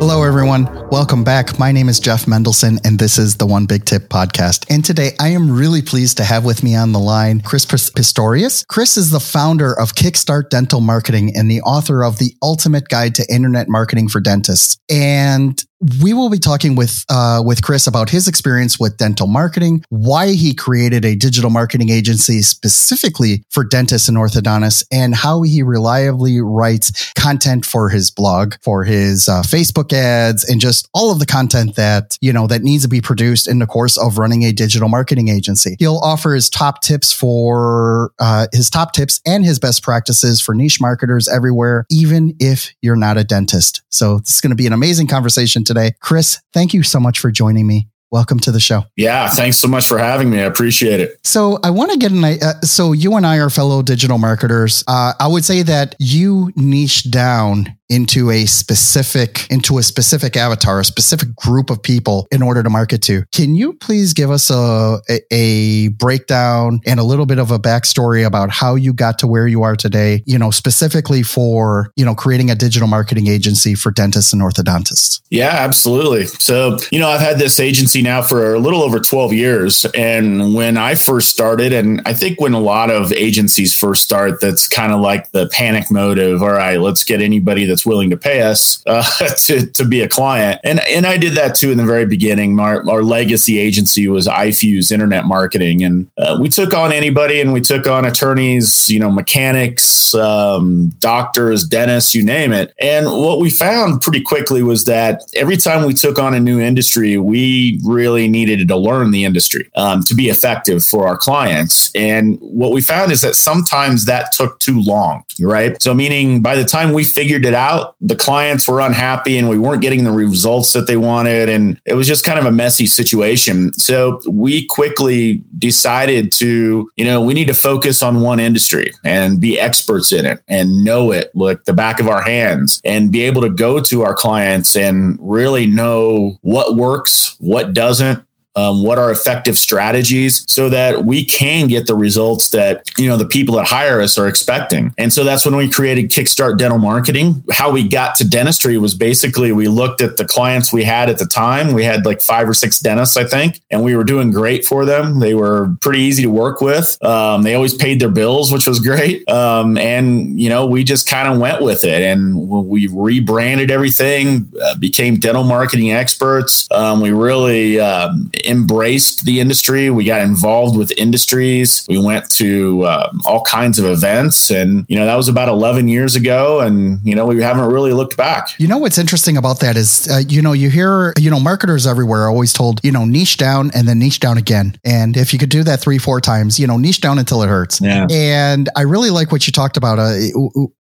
Hello, everyone. Welcome back. My name is Jeff Mendelson, and this is the One Big Tip podcast. And today I am really pleased to have with me on the line Chris Pistorius. Chris is the founder of Kickstart Dental Marketing and the author of The Ultimate Guide to Internet Marketing for Dentists. And we will be talking with uh, with Chris about his experience with dental marketing, why he created a digital marketing agency specifically for dentists and orthodontists, and how he reliably writes content for his blog, for his uh, Facebook ads, and just all of the content that you know that needs to be produced in the course of running a digital marketing agency. He'll offer his top tips for uh, his top tips and his best practices for niche marketers everywhere, even if you're not a dentist. So this is going to be an amazing conversation today. Chris, thank you so much for joining me. Welcome to the show. Yeah, thanks so much for having me. I appreciate it. So, I want to get an uh, so you and I are fellow digital marketers. Uh, I would say that you niche down into a specific into a specific avatar, a specific group of people in order to market to. Can you please give us a, a, breakdown and a little bit of a backstory about how you got to where you are today? You know, specifically for you know creating a digital marketing agency for dentists and orthodontists. Yeah, absolutely. So you know, I've had this agency now for a little over twelve years, and when I first started, and I think when a lot of agencies first start, that's kind of like the panic mode of all right, let's get anybody that's that's willing to pay us uh, to, to be a client. And, and I did that too in the very beginning. Our, our legacy agency was iFuse Internet Marketing. And uh, we took on anybody and we took on attorneys, you know, mechanics, um, doctors, dentists, you name it. And what we found pretty quickly was that every time we took on a new industry, we really needed to learn the industry um, to be effective for our clients. And what we found is that sometimes that took too long, right? So, meaning by the time we figured it out, out. The clients were unhappy and we weren't getting the results that they wanted. And it was just kind of a messy situation. So we quickly decided to, you know, we need to focus on one industry and be experts in it and know it like the back of our hands and be able to go to our clients and really know what works, what doesn't, um, what are effective strategies so that we can get the results that you know the people that hire us are expecting. And so that's when we created kickstart dental marketing. How we got to dentistry was basically we looked at the clients we had at the time. We had like five or six dentists i think and we were doing great for them. They were pretty easy to work with. Um, they always paid their bills which was great. Um, and you know we just kind of went with it. And we rebranded everything uh, became dental marketing experts. Um, we really um, embraced the industry. We got involved with industries. We went to um, all kinds of events. And, you know, that was about 11 years ago. And, you know, we haven't really looked back. You know, what's interesting about that is, uh, you know, you hear, you know, marketers everywhere are always told, you know, niche down and then niche down again. And if you could do that three, four times, you know, niche down until it hurts. Yeah. And I really like what you talked about. Uh,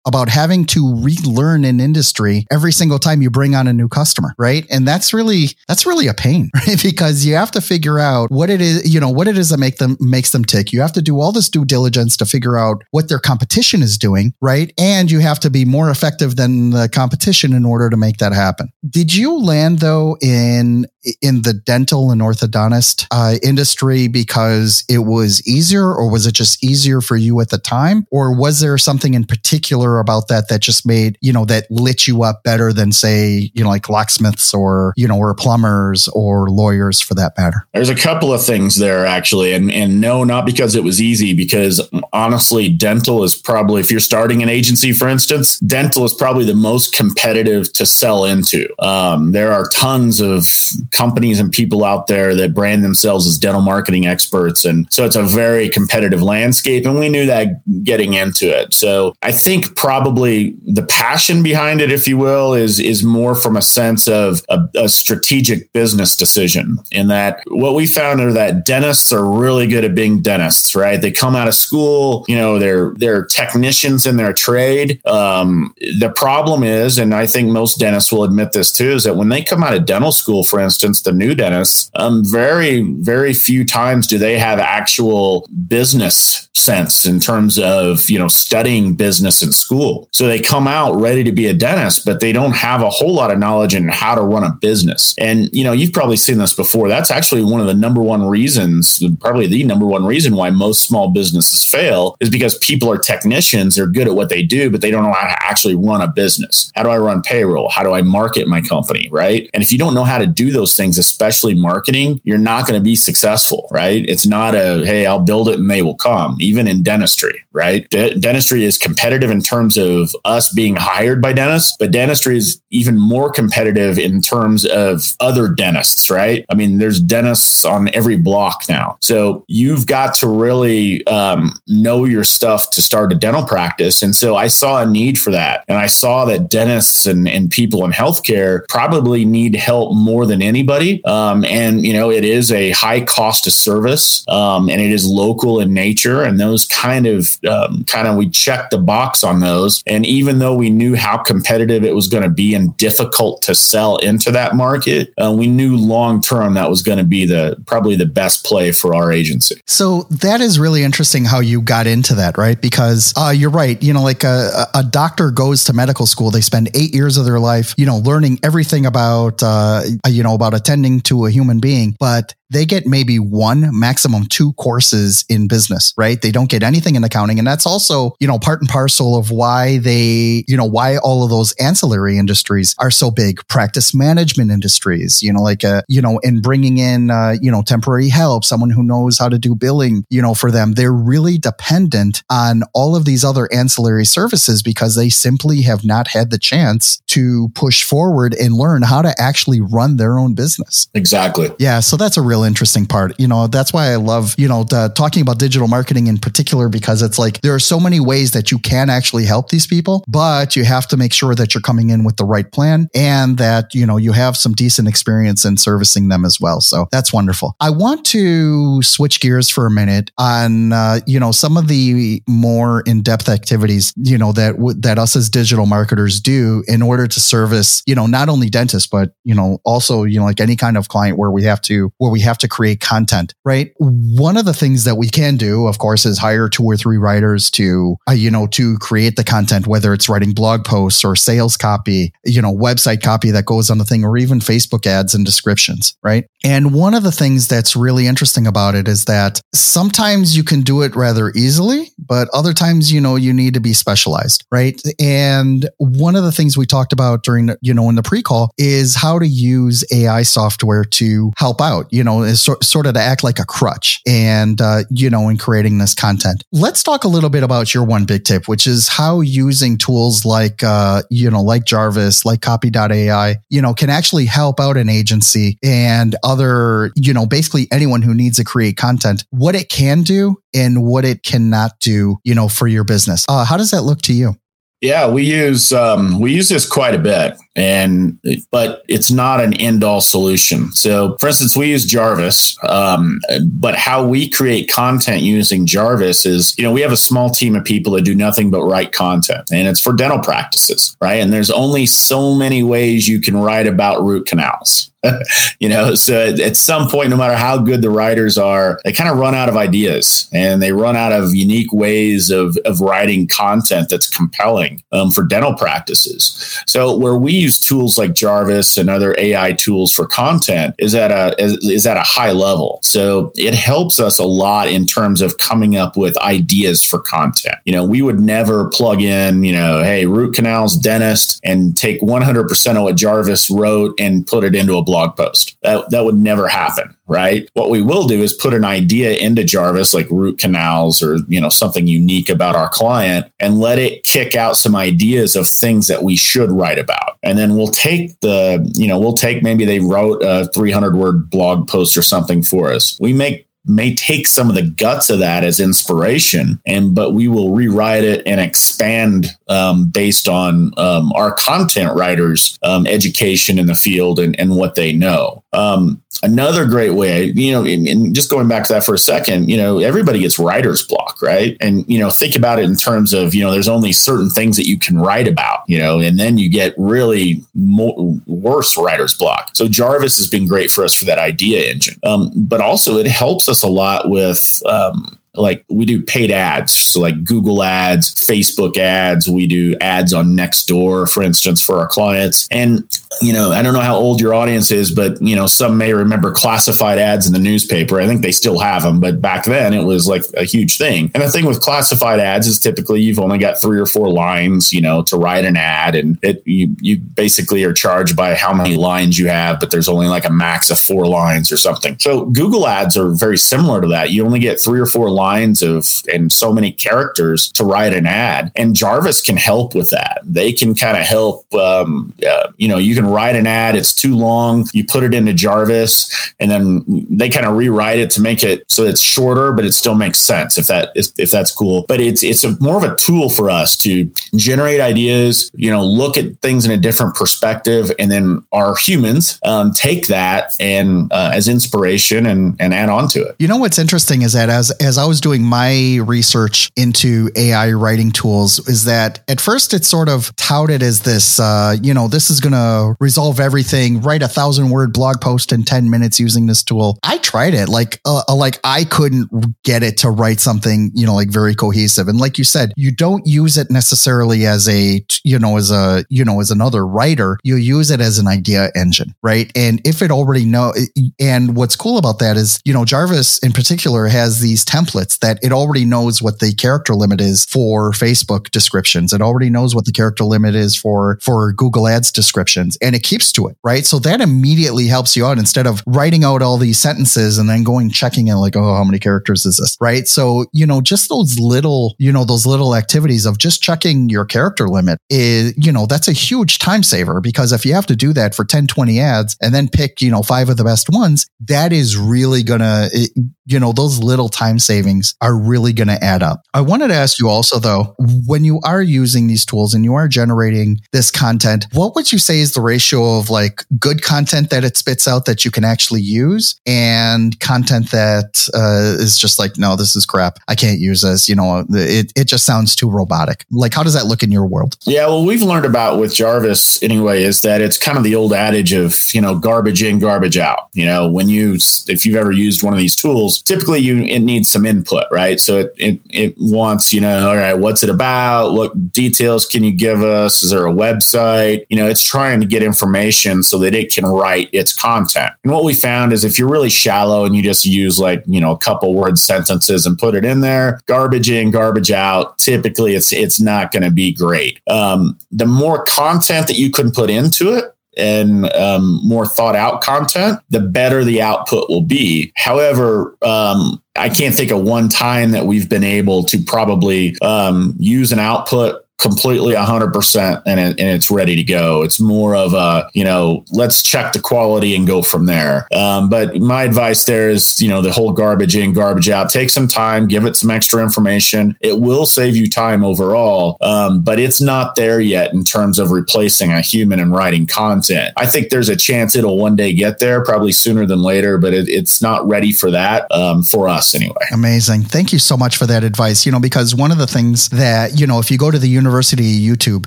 about having to relearn an industry every single time you bring on a new customer, right? And that's really that's really a pain, right? Because you have to figure out what it is, you know, what it is that make them makes them tick. You have to do all this due diligence to figure out what their competition is doing, right? And you have to be more effective than the competition in order to make that happen. Did you land though in in the dental and orthodontist uh, industry because it was easier, or was it just easier for you at the time, or was there something in particular about that that just made you know that lit you up better than say you know like locksmiths or you know or plumbers or lawyers for that matter? There's a couple of things there actually, and and no, not because it was easy, because honestly, dental is probably if you're starting an agency, for instance, dental is probably the most competitive to sell into. Um, there are tons of companies and people out there that brand themselves as dental marketing experts. And so it's a very competitive landscape. And we knew that getting into it. So I think probably the passion behind it, if you will, is, is more from a sense of a, a strategic business decision in that what we found are that dentists are really good at being dentists, right? They come out of school, you know, they're, they're technicians in their trade. Um, the problem is, and I think most dentists will admit this too, is that when they come out of dental school, for instance, the new dentists, um, very, very few times do they have actual business sense in terms of, you know, studying business in school. So they come out ready to be a dentist, but they don't have a whole lot of knowledge in how to run a business. And, you know, you've probably seen this before. That's actually one of the number one reasons, probably the number one reason why most small businesses fail is because people are technicians. They're good at what they do, but they don't know how to actually run a business. How do I run payroll? How do I market my company? Right. And if you don't know how to do those things, especially marketing, you're not going to be successful. Right. It's not a, hey, I'll build it and they will come, even in dentistry. Right. De- dentistry is competitive in terms of us being hired by dentists, but dentistry is even more competitive in terms of other dentists. Right. I mean, there's dentists on every block now. So you've got to really um, know your stuff to start a dental practice. And so I saw a need for that. And I saw that dentists and, and people in healthcare probably need help more than anybody. Um, and, you know, it is a high cost of service um, and it is local in nature. And those kind of, um, kind of, we checked the box on those. And even though we knew how competitive it was going to be and difficult to sell into that market, uh, we knew long term that was going to be the probably the best play for our agency. So that is really interesting how you got into that, right? Because uh, you're right. You know, like a, a doctor goes to medical school, they spend eight years of their life, you know, learning everything about, uh, you know, about attending to a human being, but they get maybe one, maximum two courses in business, right? They don't get anything in accounting. And that's also, you know, part and parcel of why they, you know, why all of those ancillary industries are so big. Practice management industries, you know, like, uh, you know, and bringing in, uh, you know, temporary help, someone who knows how to do billing, you know, for them. They're really dependent on all of these other ancillary services because they simply have not had the chance to push forward and learn how to actually run their own business. Exactly. Yeah. So that's a real real interesting part. You know, that's why I love, you know, the, talking about digital marketing in particular, because it's like there are so many ways that you can actually help these people, but you have to make sure that you're coming in with the right plan and that, you know, you have some decent experience in servicing them as well. So that's wonderful. I want to switch gears for a minute on, uh, you know, some of the more in depth activities, you know, that, w- that us as digital marketers do in order to service, you know, not only dentists, but, you know, also, you know, like any kind of client where we have to, where we have have to create content, right? One of the things that we can do, of course, is hire two or three writers to, uh, you know, to create the content, whether it's writing blog posts or sales copy, you know, website copy that goes on the thing, or even Facebook ads and descriptions, right? And one of the things that's really interesting about it is that sometimes you can do it rather easily, but other times, you know, you need to be specialized, right? And one of the things we talked about during, you know, in the pre call is how to use AI software to help out, you is so, sort of to act like a crutch and, uh, you know, in creating this content. Let's talk a little bit about your one big tip, which is how using tools like, uh, you know, like Jarvis, like copy.ai, you know, can actually help out an agency and other, you know, basically anyone who needs to create content, what it can do and what it cannot do, you know, for your business. Uh, how does that look to you? Yeah, we use um, we use this quite a bit, and but it's not an end all solution. So, for instance, we use Jarvis, um, but how we create content using Jarvis is, you know, we have a small team of people that do nothing but write content, and it's for dental practices, right? And there's only so many ways you can write about root canals. you know, so at some point, no matter how good the writers are, they kind of run out of ideas and they run out of unique ways of, of writing content that's compelling um, for dental practices. So where we use tools like Jarvis and other AI tools for content is at a is, is at a high level. So it helps us a lot in terms of coming up with ideas for content. You know, we would never plug in, you know, hey, root canals dentist and take 100% of what Jarvis wrote and put it into a blog post. That that would never happen right? What we will do is put an idea into Jarvis, like root canals or, you know, something unique about our client and let it kick out some ideas of things that we should write about. And then we'll take the, you know, we'll take maybe they wrote a 300 word blog post or something for us. We make may take some of the guts of that as inspiration and but we will rewrite it and expand um, based on um, our content writers um, education in the field and, and what they know um, another great way, you know, and just going back to that for a second, you know, everybody gets writer's block, right? And, you know, think about it in terms of, you know, there's only certain things that you can write about, you know, and then you get really more, worse writer's block. So Jarvis has been great for us for that idea engine. Um, but also it helps us a lot with, um, like we do paid ads so like google ads facebook ads we do ads on nextdoor for instance for our clients and you know i don't know how old your audience is but you know some may remember classified ads in the newspaper i think they still have them but back then it was like a huge thing and the thing with classified ads is typically you've only got three or four lines you know to write an ad and it you you basically are charged by how many lines you have but there's only like a max of four lines or something so google ads are very similar to that you only get three or four lines of and so many characters to write an ad. And Jarvis can help with that. They can kind of help. Um, uh, you know, you can write an ad. It's too long. You put it into Jarvis, and then they kind of rewrite it to make it so it's shorter, but it still makes sense. If that if, if that's cool. But it's it's a more of a tool for us to generate ideas. You know, look at things in a different perspective, and then our humans um, take that and uh, as inspiration and and add on to it. You know what's interesting is that as as I was doing my research into AI writing tools is that at first it's sort of touted as this, uh, you know, this is going to resolve everything. Write a thousand word blog post in 10 minutes using this tool. I tried it. Like, uh, uh, like I couldn't get it to write something, you know, like very cohesive. And like you said, you don't use it necessarily as a, you know, as a, you know, as another writer. You use it as an idea engine, right? And if it already know, and what's cool about that is, you know, Jarvis in particular has these templates templates that it already knows what the character limit is for Facebook descriptions. It already knows what the character limit is for, for Google ads descriptions and it keeps to it, right? So that immediately helps you out instead of writing out all these sentences and then going checking in like, oh, how many characters is this? Right. So, you know, just those little, you know, those little activities of just checking your character limit is, you know, that's a huge time saver because if you have to do that for 10, 20 ads and then pick, you know, five of the best ones, that is really gonna, eh, you know, those little time savings are really going to add up. I wanted to ask you also, though, when you are using these tools and you are generating this content, what would you say is the ratio of like good content that it spits out that you can actually use and content that uh, is just like, no, this is crap. I can't use this. You know, it, it just sounds too robotic. Like, how does that look in your world? Yeah, well, we've learned about with Jarvis anyway, is that it's kind of the old adage of, you know, garbage in, garbage out. You know, when you, if you've ever used one of these tools, typically you it needs some input, right? So it, it it wants, you know, all right, what's it about? What details can you give us? Is there a website? You know, it's trying to get information so that it can write its content. And what we found is if you're really shallow and you just use like, you know, a couple word sentences and put it in there, garbage in, garbage out, typically it's it's not going to be great. Um, the more content that you can put into it, and um, more thought out content, the better the output will be. However, um, I can't think of one time that we've been able to probably um, use an output completely 100% and, it, and it's ready to go. It's more of a, you know, let's check the quality and go from there. Um, but my advice there is, you know, the whole garbage in, garbage out. Take some time, give it some extra information. It will save you time overall, um, but it's not there yet in terms of replacing a human and writing content. I think there's a chance it'll one day get there, probably sooner than later, but it, it's not ready for that um, for us anyway. Amazing. Thank you so much for that advice. You know, because one of the things that, you know, if you go to the university, University YouTube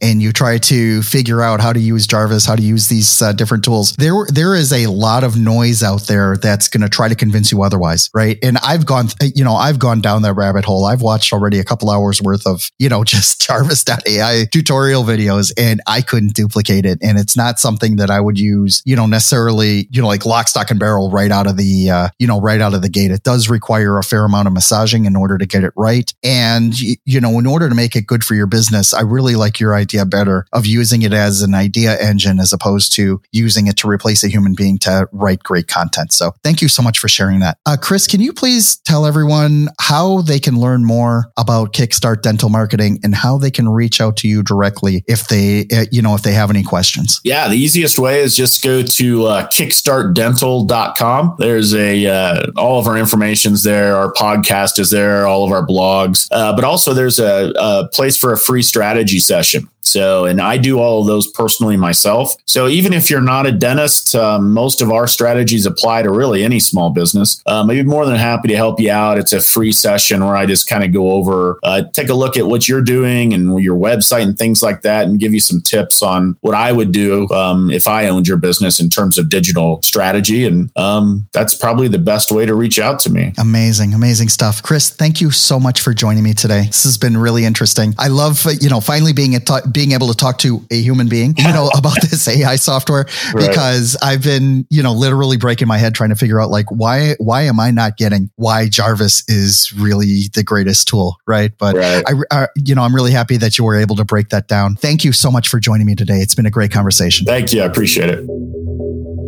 and you try to figure out how to use Jarvis, how to use these uh, different tools, there there is a lot of noise out there that's going to try to convince you otherwise, right? And I've gone, you know, I've gone down that rabbit hole. I've watched already a couple hours worth of, you know, just Jarvis.ai tutorial videos, and I couldn't duplicate it. And it's not something that I would use, you know, necessarily, you know, like lock, stock, and barrel right out of the, uh, you know, right out of the gate. It does require a fair amount of massaging in order to get it right, and you know, in order to make it good for your business I really like your idea better of using it as an idea engine as opposed to using it to replace a human being to write great content. So thank you so much for sharing that. Uh, Chris, can you please tell everyone how they can learn more about Kickstart Dental Marketing and how they can reach out to you directly if they, uh, you know, if they have any questions? Yeah, the easiest way is just go to uh, kickstartdental.com. There's a, uh, all of our information's there. Our podcast is there, all of our blogs, uh, but also there's a, a place for a free strategy session. So, and I do all of those personally myself. So, even if you're not a dentist, um, most of our strategies apply to really any small business. Um, I'd be more than happy to help you out. It's a free session where I just kind of go over, uh, take a look at what you're doing and your website and things like that, and give you some tips on what I would do um, if I owned your business in terms of digital strategy. And um, that's probably the best way to reach out to me. Amazing, amazing stuff. Chris, thank you so much for joining me today. This has been really interesting. I love, you know, finally being a t- being able to talk to a human being, you know, about this AI software right. because I've been, you know, literally breaking my head trying to figure out like why why am I not getting why Jarvis is really the greatest tool, right? But right. I, I, you know, I'm really happy that you were able to break that down. Thank you so much for joining me today. It's been a great conversation. Thank you. I appreciate it.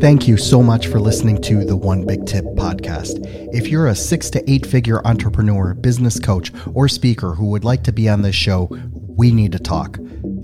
Thank you so much for listening to the One Big Tip podcast. If you're a six to eight figure entrepreneur, business coach, or speaker who would like to be on this show, we need to talk.